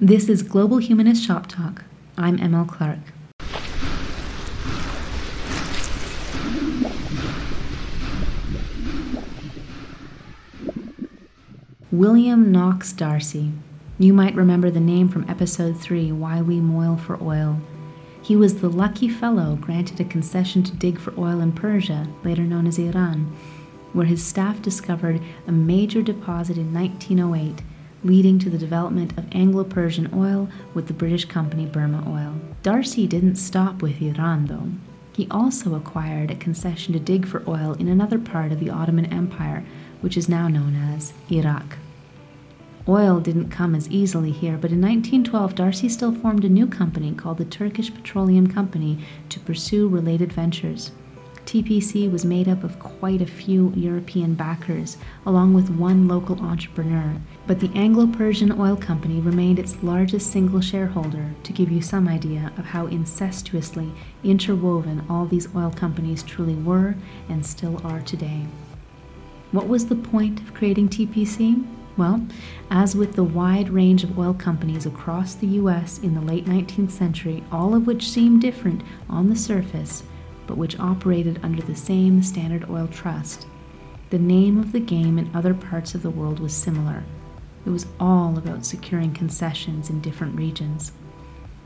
This is Global Humanist Shop Talk. I'm ML Clark. William Knox D'Arcy. You might remember the name from episode 3 Why We Moil for Oil. He was the lucky fellow granted a concession to dig for oil in Persia, later known as Iran, where his staff discovered a major deposit in 1908, leading to the development of Anglo Persian oil with the British company Burma Oil. D'Arcy didn't stop with Iran, though. He also acquired a concession to dig for oil in another part of the Ottoman Empire, which is now known as Iraq. Oil didn't come as easily here, but in 1912, D'Arcy still formed a new company called the Turkish Petroleum Company to pursue related ventures. TPC was made up of quite a few European backers, along with one local entrepreneur, but the Anglo Persian Oil Company remained its largest single shareholder, to give you some idea of how incestuously interwoven all these oil companies truly were and still are today. What was the point of creating TPC? Well, as with the wide range of oil companies across the US in the late 19th century, all of which seemed different on the surface, but which operated under the same Standard Oil Trust, the name of the game in other parts of the world was similar. It was all about securing concessions in different regions.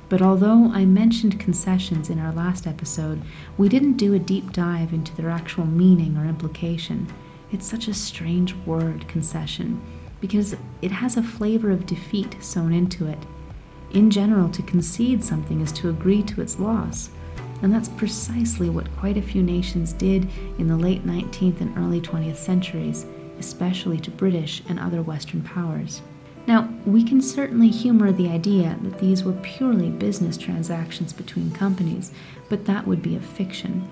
But although I mentioned concessions in our last episode, we didn't do a deep dive into their actual meaning or implication. It's such a strange word, concession because it has a flavor of defeat sewn into it. In general, to concede something is to agree to its loss, and that's precisely what quite a few nations did in the late 19th and early 20th centuries, especially to British and other Western powers. Now, we can certainly humor the idea that these were purely business transactions between companies, but that would be a fiction.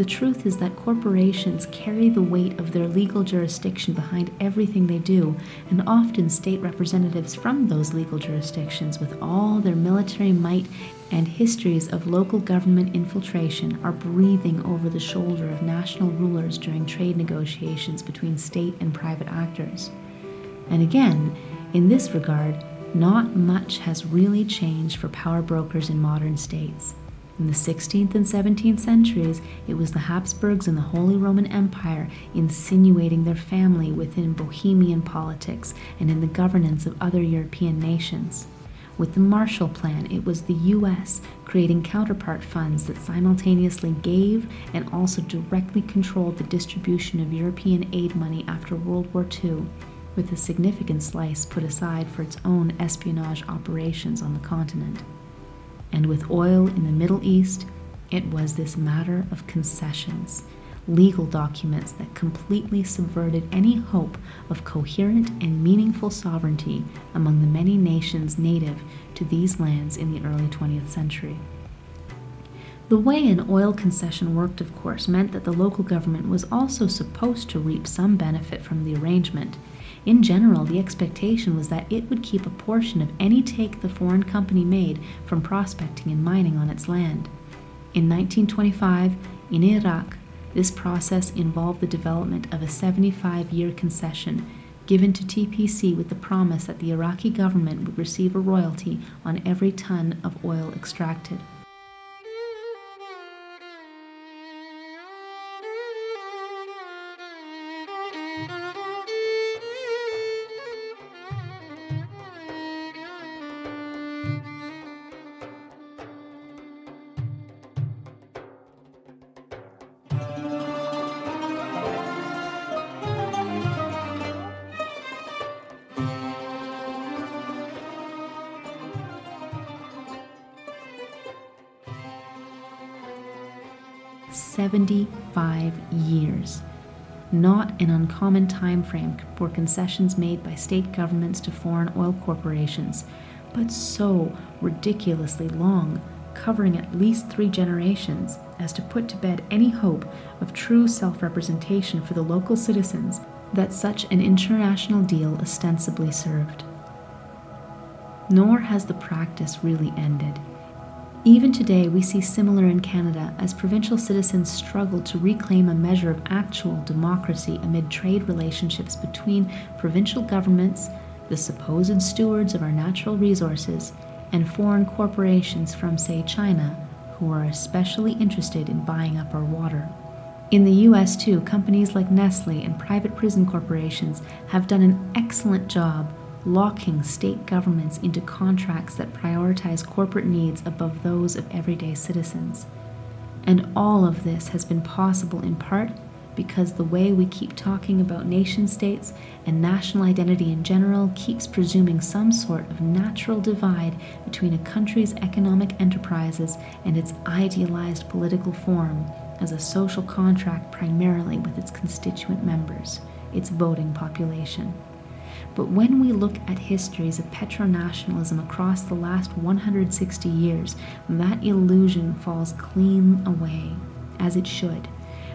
The truth is that corporations carry the weight of their legal jurisdiction behind everything they do, and often state representatives from those legal jurisdictions, with all their military might and histories of local government infiltration, are breathing over the shoulder of national rulers during trade negotiations between state and private actors. And again, in this regard, not much has really changed for power brokers in modern states. In the 16th and 17th centuries, it was the Habsburgs and the Holy Roman Empire insinuating their family within Bohemian politics and in the governance of other European nations. With the Marshall Plan, it was the US creating counterpart funds that simultaneously gave and also directly controlled the distribution of European aid money after World War II, with a significant slice put aside for its own espionage operations on the continent and with oil in the Middle East, it was this matter of concessions, legal documents that completely subverted any hope of coherent and meaningful sovereignty among the many nations native to these lands in the early 20th century. The way an oil concession worked, of course, meant that the local government was also supposed to reap some benefit from the arrangement in general, the expectation was that it would keep a portion of any take the foreign company made from prospecting and mining on its land. In 1925, in Iraq, this process involved the development of a 75 year concession given to TPC with the promise that the Iraqi government would receive a royalty on every ton of oil extracted. 75 years. Not an uncommon time frame for concessions made by state governments to foreign oil corporations, but so ridiculously long, covering at least three generations, as to put to bed any hope of true self representation for the local citizens that such an international deal ostensibly served. Nor has the practice really ended. Even today, we see similar in Canada as provincial citizens struggle to reclaim a measure of actual democracy amid trade relationships between provincial governments, the supposed stewards of our natural resources, and foreign corporations from, say, China, who are especially interested in buying up our water. In the US, too, companies like Nestle and private prison corporations have done an excellent job locking state governments into contracts that prioritize corporate needs above those of everyday citizens. And all of this has been possible in part because the way we keep talking about nation states and national identity in general keeps presuming some sort of natural divide between a country's economic enterprises and its idealized political form as a social contract primarily with its constituent members, its voting population. But when we look at histories of petronationalism across the last 160 years, that illusion falls clean away, as it should,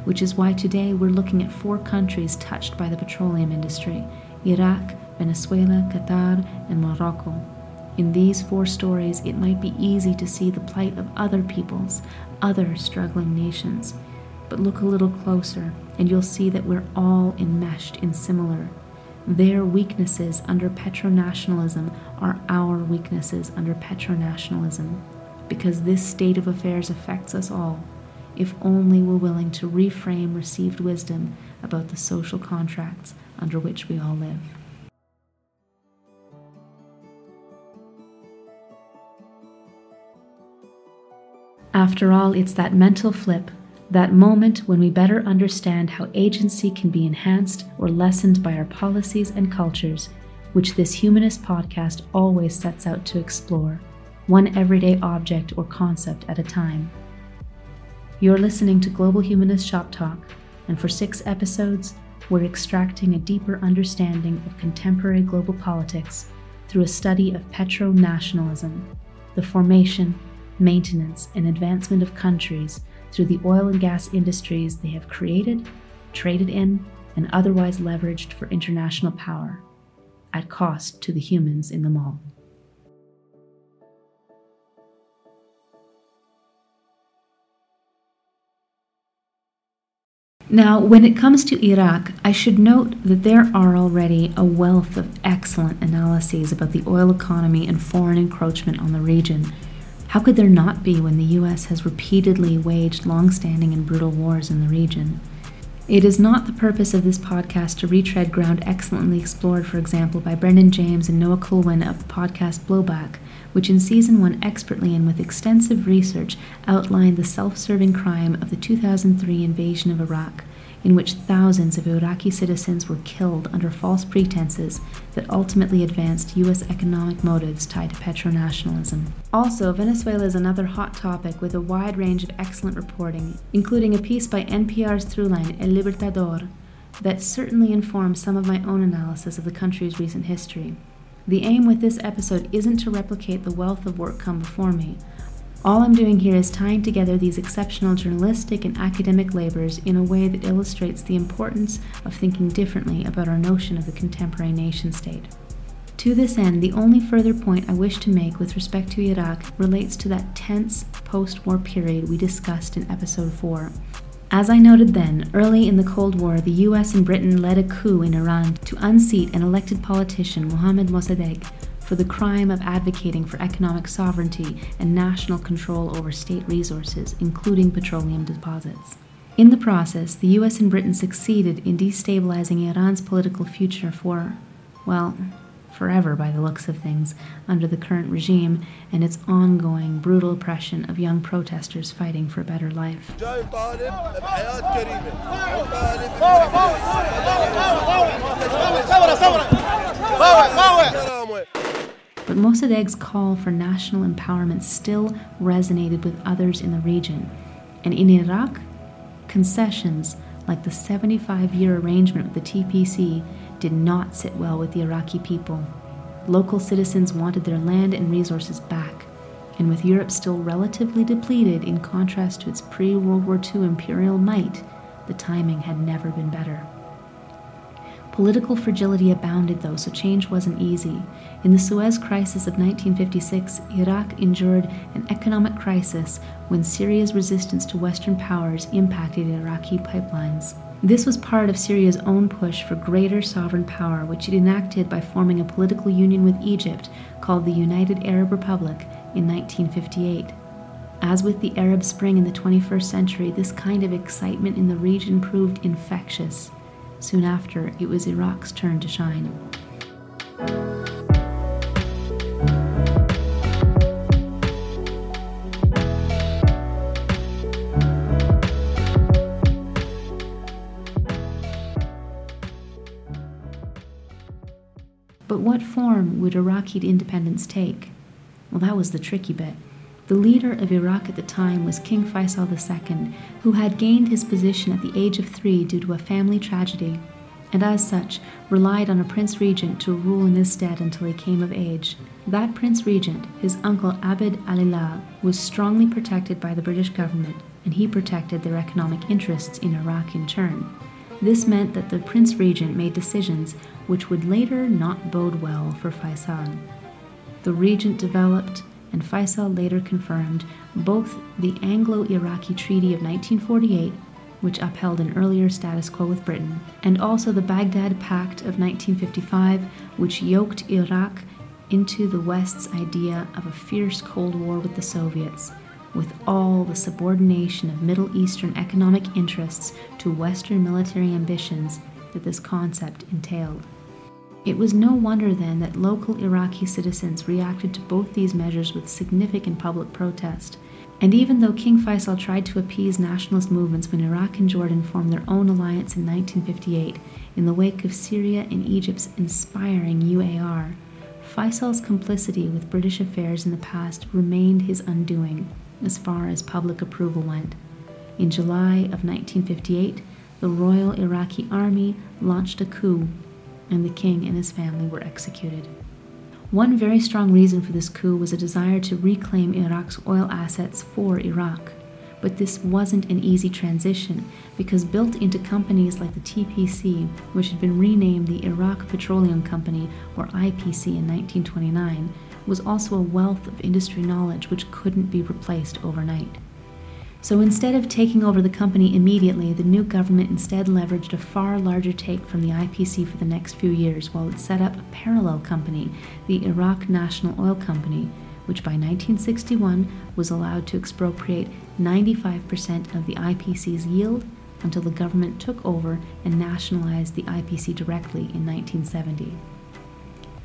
which is why today we're looking at four countries touched by the petroleum industry Iraq, Venezuela, Qatar, and Morocco. In these four stories, it might be easy to see the plight of other peoples, other struggling nations. But look a little closer, and you'll see that we're all enmeshed in similar. Their weaknesses under petronationalism are our weaknesses under petronationalism, because this state of affairs affects us all, if only we're willing to reframe received wisdom about the social contracts under which we all live. After all, it's that mental flip, that moment when we better understand how agency can be enhanced or lessened by our policies and cultures, which this humanist podcast always sets out to explore, one everyday object or concept at a time. You're listening to Global Humanist Shop Talk, and for six episodes, we're extracting a deeper understanding of contemporary global politics through a study of petro nationalism, the formation, maintenance, and advancement of countries through the oil and gas industries they have created, traded in, and otherwise leveraged for international power, at cost to the humans in them all. Now, when it comes to Iraq, I should note that there are already a wealth of excellent analyses about the oil economy and foreign encroachment on the region how could there not be when the US has repeatedly waged long standing and brutal wars in the region? It is not the purpose of this podcast to retread ground excellently explored, for example, by Brendan James and Noah Kulwin of the podcast Blowback, which in season one expertly and with extensive research outlined the self serving crime of the 2003 invasion of Iraq in which thousands of Iraqi citizens were killed under false pretenses that ultimately advanced U.S. economic motives tied to petronationalism. Also, Venezuela is another hot topic with a wide range of excellent reporting, including a piece by NPR's Throughline El Libertador that certainly informs some of my own analysis of the country's recent history. The aim with this episode isn't to replicate the wealth of work come before me. All I'm doing here is tying together these exceptional journalistic and academic labors in a way that illustrates the importance of thinking differently about our notion of the contemporary nation state. To this end, the only further point I wish to make with respect to Iraq relates to that tense post war period we discussed in episode 4. As I noted then, early in the Cold War, the US and Britain led a coup in Iran to unseat an elected politician, Mohammad Mossadegh, for the crime of advocating for economic sovereignty and national control over state resources, including petroleum deposits. In the process, the US and Britain succeeded in destabilizing Iran's political future for, well, forever by the looks of things, under the current regime and its ongoing brutal oppression of young protesters fighting for a better life. But Mossadegh's call for national empowerment still resonated with others in the region. And in Iraq, concessions like the 75 year arrangement with the TPC did not sit well with the Iraqi people. Local citizens wanted their land and resources back, and with Europe still relatively depleted in contrast to its pre World War II imperial might, the timing had never been better. Political fragility abounded, though, so change wasn't easy. In the Suez Crisis of 1956, Iraq endured an economic crisis when Syria's resistance to Western powers impacted Iraqi pipelines. This was part of Syria's own push for greater sovereign power, which it enacted by forming a political union with Egypt called the United Arab Republic in 1958. As with the Arab Spring in the 21st century, this kind of excitement in the region proved infectious. Soon after, it was Iraq's turn to shine. Would Iraqi independence take? Well, that was the tricky bit. The leader of Iraq at the time was King Faisal II, who had gained his position at the age of three due to a family tragedy, and as such relied on a prince regent to rule in his stead until he came of age. That prince regent, his uncle Abd Alillah, was strongly protected by the British government, and he protected their economic interests in Iraq in turn. This meant that the prince regent made decisions which would later not bode well for Faisal. The regent developed and Faisal later confirmed both the Anglo Iraqi Treaty of 1948, which upheld an earlier status quo with Britain, and also the Baghdad Pact of 1955, which yoked Iraq into the West's idea of a fierce Cold War with the Soviets, with all the subordination of Middle Eastern economic interests to Western military ambitions that this concept entailed. It was no wonder then that local Iraqi citizens reacted to both these measures with significant public protest. And even though King Faisal tried to appease nationalist movements when Iraq and Jordan formed their own alliance in 1958, in the wake of Syria and Egypt's inspiring UAR, Faisal's complicity with British affairs in the past remained his undoing, as far as public approval went. In July of 1958, the Royal Iraqi Army launched a coup and the king and his family were executed. One very strong reason for this coup was a desire to reclaim Iraq's oil assets for Iraq. But this wasn't an easy transition because built into companies like the TPC, which had been renamed the Iraq Petroleum Company or IPC in 1929, was also a wealth of industry knowledge which couldn't be replaced overnight. So instead of taking over the company immediately, the new government instead leveraged a far larger take from the IPC for the next few years while it set up a parallel company, the Iraq National Oil Company, which by 1961 was allowed to expropriate 95% of the IPC's yield until the government took over and nationalized the IPC directly in 1970.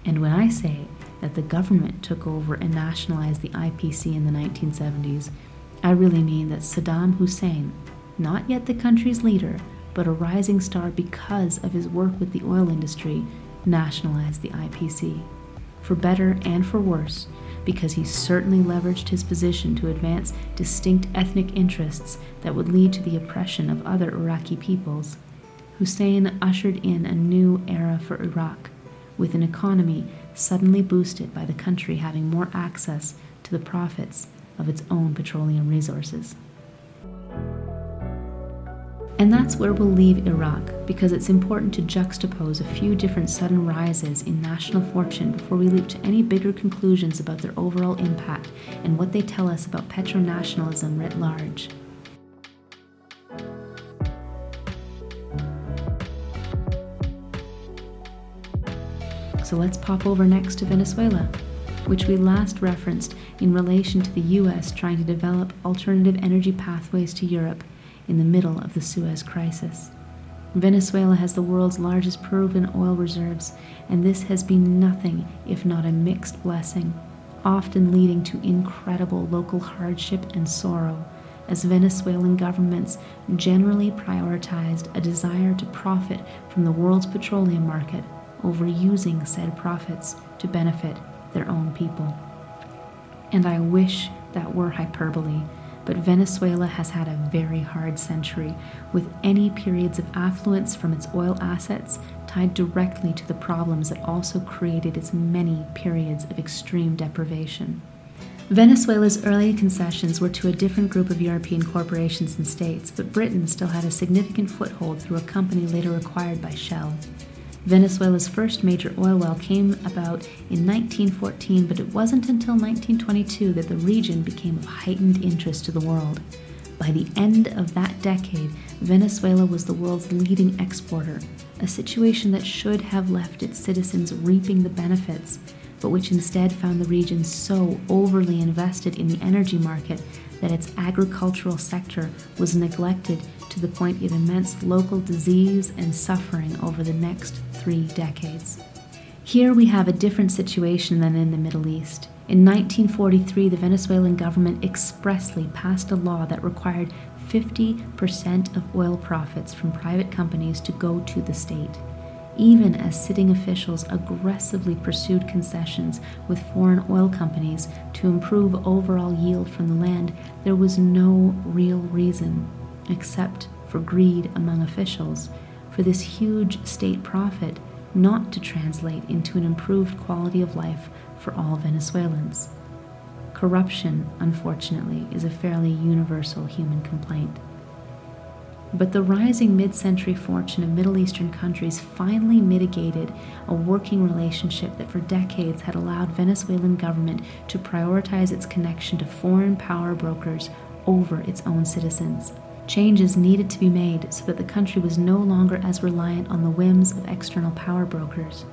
And when I say that the government took over and nationalized the IPC in the 1970s, I really mean that Saddam Hussein, not yet the country's leader, but a rising star because of his work with the oil industry, nationalized the IPC. For better and for worse, because he certainly leveraged his position to advance distinct ethnic interests that would lead to the oppression of other Iraqi peoples. Hussein ushered in a new era for Iraq, with an economy suddenly boosted by the country having more access to the profits of its own petroleum resources. And that's where we'll leave Iraq because it's important to juxtapose a few different sudden rises in national fortune before we leap to any bigger conclusions about their overall impact and what they tell us about petronationalism writ large. So let's pop over next to Venezuela which we last referenced in relation to the US trying to develop alternative energy pathways to Europe in the middle of the Suez Crisis. Venezuela has the world's largest proven oil reserves, and this has been nothing if not a mixed blessing, often leading to incredible local hardship and sorrow, as Venezuelan governments generally prioritized a desire to profit from the world's petroleum market over using said profits to benefit their own people. And I wish that were hyperbole, but Venezuela has had a very hard century, with any periods of affluence from its oil assets tied directly to the problems that also created its many periods of extreme deprivation. Venezuela's early concessions were to a different group of European corporations and states, but Britain still had a significant foothold through a company later acquired by Shell. Venezuela's first major oil well came about in 1914, but it wasn't until 1922 that the region became of heightened interest to the world. By the end of that decade, Venezuela was the world's leading exporter, a situation that should have left its citizens reaping the benefits, but which instead found the region so overly invested in the energy market that its agricultural sector was neglected to the point of immense local disease and suffering over the next three decades. Here we have a different situation than in the Middle East. In 1943, the Venezuelan government expressly passed a law that required 50% of oil profits from private companies to go to the state. Even as sitting officials aggressively pursued concessions with foreign oil companies to improve overall yield from the land, there was no real reason, except for greed among officials, for this huge state profit not to translate into an improved quality of life for all Venezuelans. Corruption, unfortunately, is a fairly universal human complaint. But the rising mid century fortune of Middle Eastern countries finally mitigated a working relationship that for decades had allowed Venezuelan government to prioritize its connection to foreign power brokers over its own citizens. Changes needed to be made so that the country was no longer as reliant on the whims of external power brokers.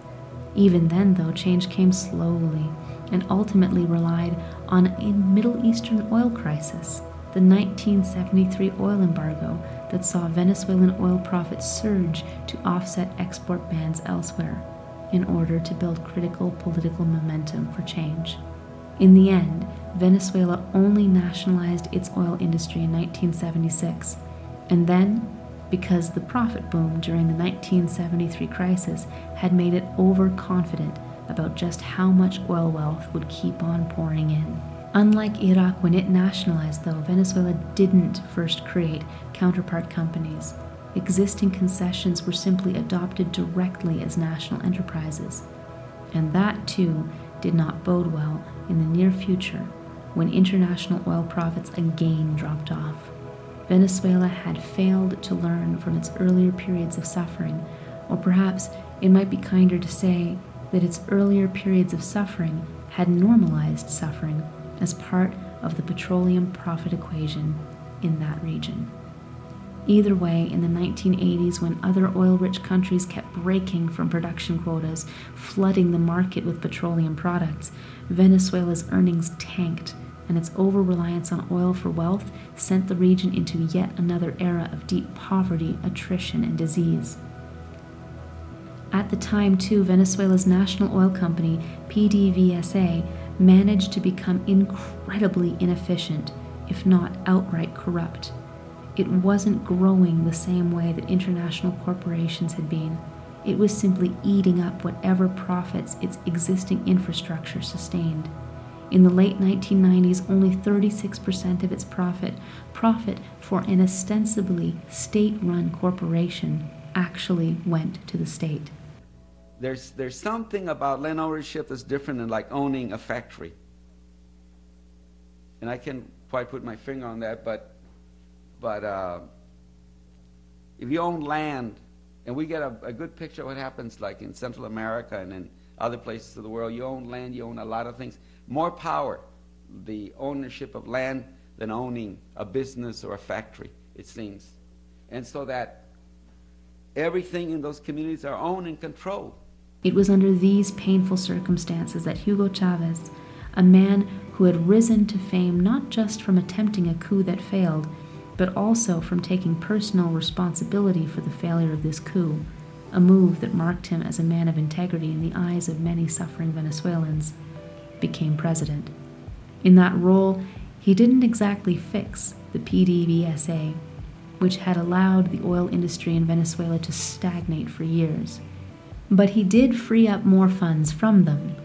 Even then, though, change came slowly and ultimately relied on a Middle Eastern oil crisis, the 1973 oil embargo that saw Venezuelan oil profits surge to offset export bans elsewhere in order to build critical political momentum for change. In the end, Venezuela only nationalized its oil industry in 1976, and then because the profit boom during the 1973 crisis had made it overconfident about just how much oil wealth would keep on pouring in. Unlike Iraq, when it nationalized, though, Venezuela didn't first create counterpart companies. Existing concessions were simply adopted directly as national enterprises. And that, too, did not bode well in the near future when international oil profits again dropped off. Venezuela had failed to learn from its earlier periods of suffering, or perhaps it might be kinder to say that its earlier periods of suffering had normalized suffering as part of the petroleum profit equation in that region. Either way, in the 1980s, when other oil rich countries kept breaking from production quotas, flooding the market with petroleum products, Venezuela's earnings tanked and its over reliance on oil for wealth sent the region into yet another era of deep poverty, attrition, and disease. At the time, too, Venezuela's national oil company, PDVSA, managed to become incredibly inefficient, if not outright corrupt. It wasn't growing the same way that international corporations had been. It was simply eating up whatever profits its existing infrastructure sustained. In the late 1990s, only 36% of its profit, profit for an ostensibly state run corporation, actually went to the state. There's, there's something about land ownership that's different than like owning a factory. And I can't quite put my finger on that, but, but uh, if you own land, and we get a, a good picture of what happens like in Central America and in other places of the world, you own land, you own a lot of things more power, the ownership of land, than owning a business or a factory, it seems. And so that everything in those communities are owned and controlled. It was under these painful circumstances that Hugo Chavez, a man who had risen to fame not just from attempting a coup that failed, but also from taking personal responsibility for the failure of this coup, a move that marked him as a man of integrity in the eyes of many suffering Venezuelans became president. In that role, he didn't exactly fix the PDVSA, which had allowed the oil industry in Venezuela to stagnate for years. But he did free up more funds from them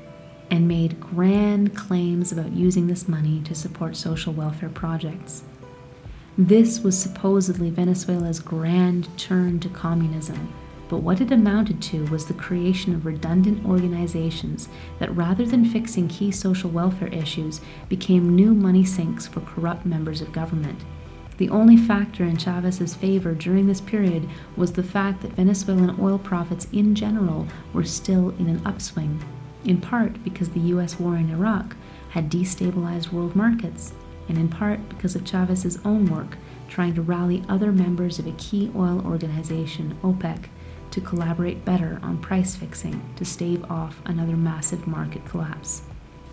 and made grand claims about using this money to support social welfare projects. This was supposedly Venezuela's grand turn to communism but what it amounted to was the creation of redundant organizations that, rather than fixing key social welfare issues, became new money sinks for corrupt members of government. The only factor in Chavez's favor during this period was the fact that Venezuelan oil profits in general were still in an upswing, in part because the US war in Iraq had destabilized world markets, and in part because of Chavez's own work trying to rally other members of a key oil organization, OPEC, to collaborate better on price fixing to stave off another massive market collapse.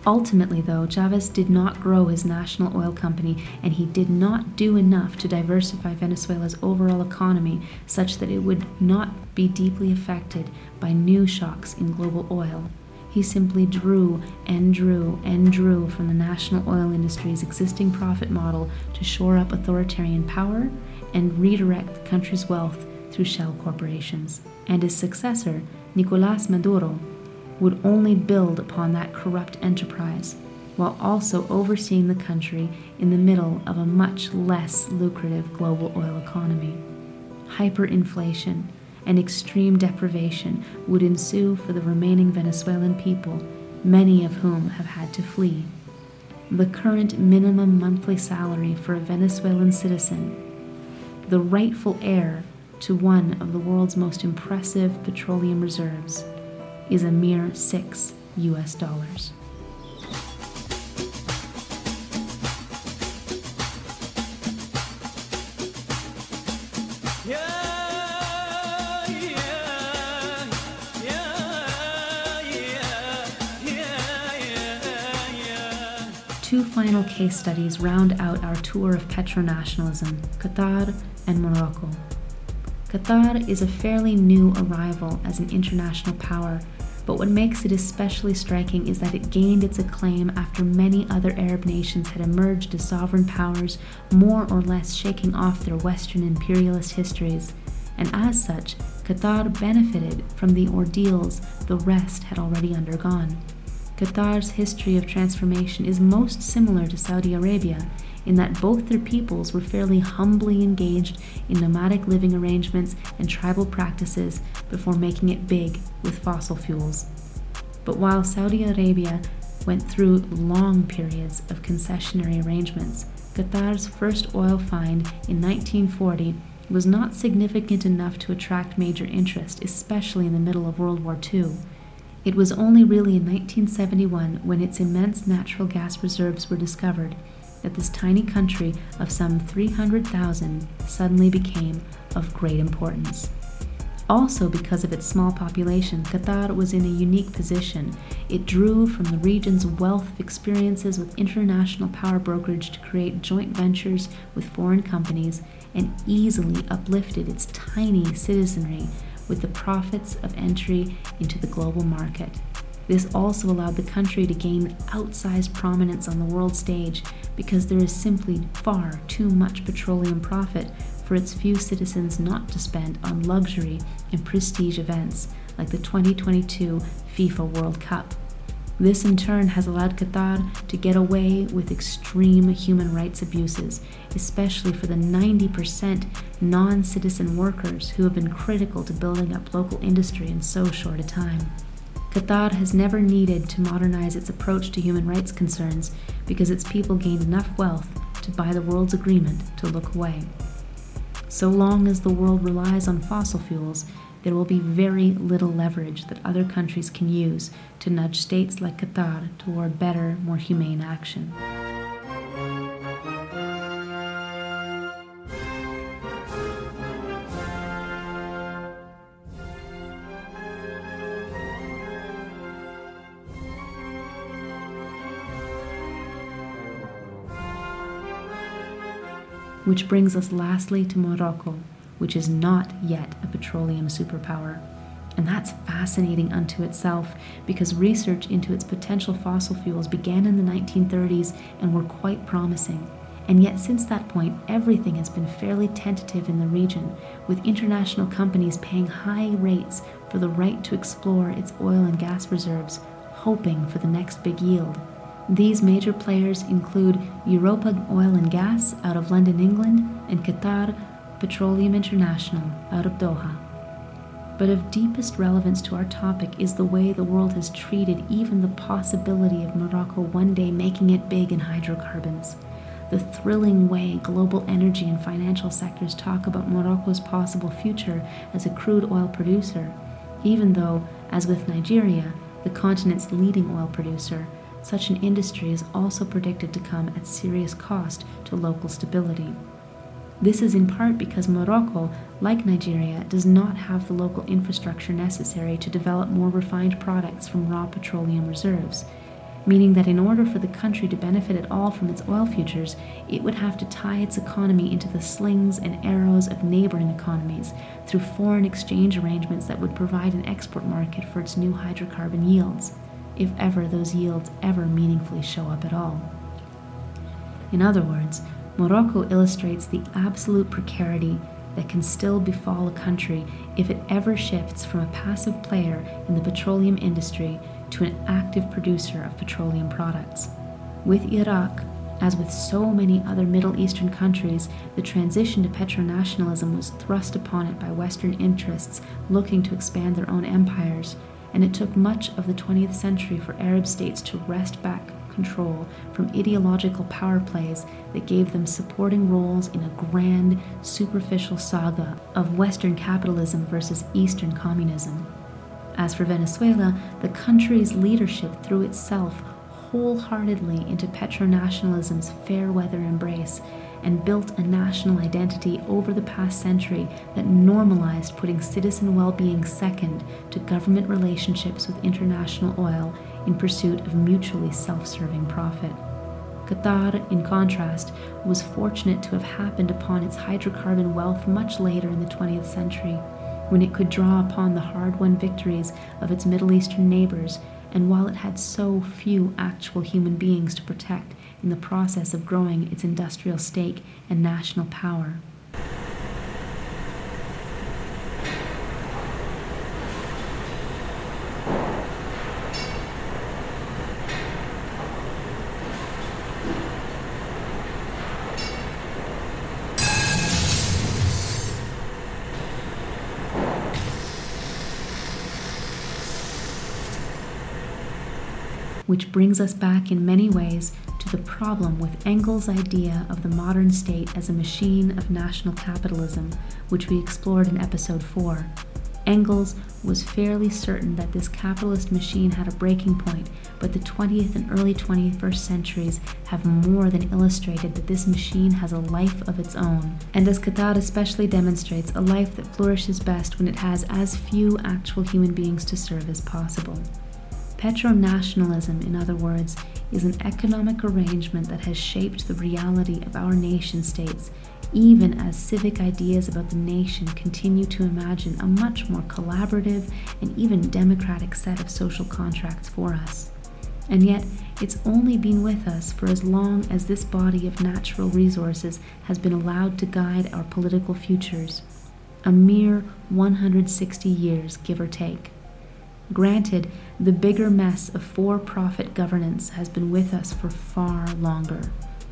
Ultimately, though, Chavez did not grow his national oil company and he did not do enough to diversify Venezuela's overall economy such that it would not be deeply affected by new shocks in global oil. He simply drew and drew and drew from the national oil industry's existing profit model to shore up authoritarian power and redirect the country's wealth through shell corporations. And his successor, Nicolas Maduro, would only build upon that corrupt enterprise, while also overseeing the country in the middle of a much less lucrative global oil economy. Hyperinflation and extreme deprivation would ensue for the remaining Venezuelan people, many of whom have had to flee. The current minimum monthly salary for a Venezuelan citizen, the rightful heir to one of the world's most impressive petroleum reserves, is a mere 6 US dollars. Two final case studies round out our tour of petronationalism Qatar and Morocco. Qatar is a fairly new arrival as an international power but what makes it especially striking is that it gained its acclaim after many other Arab nations had emerged as sovereign powers, more or less shaking off their Western imperialist histories. And as such, Qatar benefited from the ordeals the rest had already undergone. Qatar's history of transformation is most similar to Saudi Arabia in that both their peoples were fairly humbly engaged in nomadic living arrangements and tribal practices before making it big with fossil fuels. But while Saudi Arabia went through long periods of concessionary arrangements, Qatar's first oil find in 1940 was not significant enough to attract major interest, especially in the middle of World War II. It was only really in 1971 when its immense natural gas reserves were discovered that this tiny country of some 300,000 suddenly became of great importance. Also, because of its small population, Qatar was in a unique position. It drew from the region's wealth of experiences with international power brokerage to create joint ventures with foreign companies and easily uplifted its tiny citizenry with the profits of entry into the global market. This also allowed the country to gain outsized prominence on the world stage because there is simply far too much petroleum profit for its few citizens not to spend on luxury and prestige events like the 2022 FIFA World Cup. This in turn has allowed Qatar to get away with extreme human rights abuses, especially for the 90% non citizen workers who have been critical to building up local industry in so short a time. Qatar has never needed to modernize its approach to human rights concerns because its people gained enough wealth to buy the world's agreement to look away. So long as the world relies on fossil fuels, there will be very little leverage that other countries can use to nudge states like Qatar toward better, more humane action. Which brings us lastly to Morocco, which is not yet a petroleum superpower. And that's fascinating unto itself because research into its potential fossil fuels began in the 1930s and were quite promising. And yet, since that point, everything has been fairly tentative in the region, with international companies paying high rates for the right to explore its oil and gas reserves, hoping for the next big yield. These major players include Europa Oil and Gas out of London, England, and Qatar Petroleum International out of Doha. But of deepest relevance to our topic is the way the world has treated even the possibility of Morocco one day making it big in hydrocarbons. The thrilling way global energy and financial sectors talk about Morocco's possible future as a crude oil producer, even though, as with Nigeria, the continent's leading oil producer, such an industry is also predicted to come at serious cost to local stability. This is in part because Morocco, like Nigeria, does not have the local infrastructure necessary to develop more refined products from raw petroleum reserves, meaning that in order for the country to benefit at all from its oil futures, it would have to tie its economy into the slings and arrows of neighboring economies through foreign exchange arrangements that would provide an export market for its new hydrocarbon yields, if ever those yields ever meaningfully show up at all. In other words, Morocco illustrates the absolute precarity that can still befall a country if it ever shifts from a passive player in the petroleum industry to an active producer of petroleum products. With Iraq, as with so many other Middle Eastern countries, the transition to petronationalism was thrust upon it by Western interests looking to expand their own empires, and it took much of the 20th century for Arab states to wrest back control from ideological power plays that gave them supporting roles in a grand, superficial saga of Western capitalism versus Eastern communism. As for Venezuela, the country's leadership threw itself wholeheartedly into petronationalism's fair weather embrace and built a national identity over the past century that normalized putting citizen well being second to government relationships with international oil in pursuit of mutually self serving profit. Qatar, in contrast, was fortunate to have happened upon its hydrocarbon wealth much later in the 20th century when it could draw upon the hard won victories of its Middle Eastern neighbors, and while it had so few actual human beings to protect in the process of growing its industrial stake and national power. which brings us back in many ways to the problem with Engels' idea of the modern state as a machine of national capitalism, which we explored in episode 4. Engels was fairly certain that this capitalist machine had a breaking point, but the 20th and early 21st centuries have more than illustrated that this machine has a life of its own, and as Qatar especially demonstrates, a life that flourishes best when it has as few actual human beings to serve as possible. Petronationalism, in other words, is an economic arrangement that has shaped the reality of our nation states, even as civic ideas about the nation continue to imagine a much more collaborative and even democratic set of social contracts for us. And yet, it's only been with us for as long as this body of natural resources has been allowed to guide our political futures. A mere 160 years, give or take. Granted, the bigger mess of for profit governance has been with us for far longer,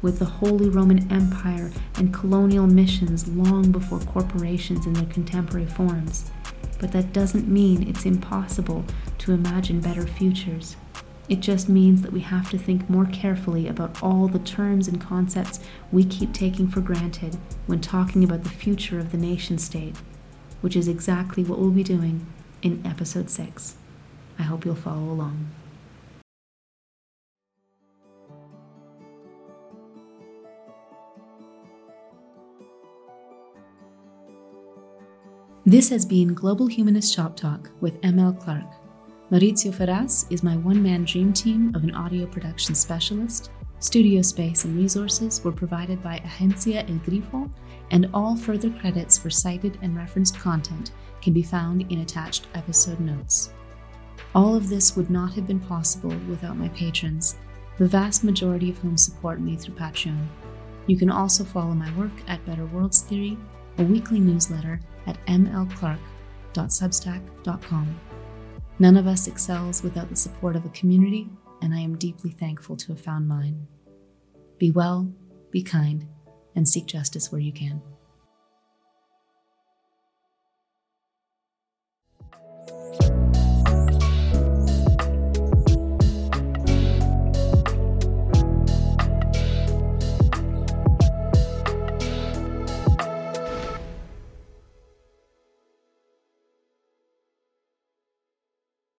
with the Holy Roman Empire and colonial missions long before corporations in their contemporary forms. But that doesn't mean it's impossible to imagine better futures. It just means that we have to think more carefully about all the terms and concepts we keep taking for granted when talking about the future of the nation state, which is exactly what we'll be doing in episode 6. I hope you'll follow along. This has been Global Humanist Shop Talk with ML Clark. Maurizio Ferraz is my one man dream team of an audio production specialist. Studio space and resources were provided by Agencia El Grifo, and all further credits for cited and referenced content can be found in attached episode notes. All of this would not have been possible without my patrons, the vast majority of whom support me through Patreon. You can also follow my work at Better Worlds Theory, a weekly newsletter at mlclark.substack.com. None of us excels without the support of a community, and I am deeply thankful to have found mine. Be well, be kind, and seek justice where you can.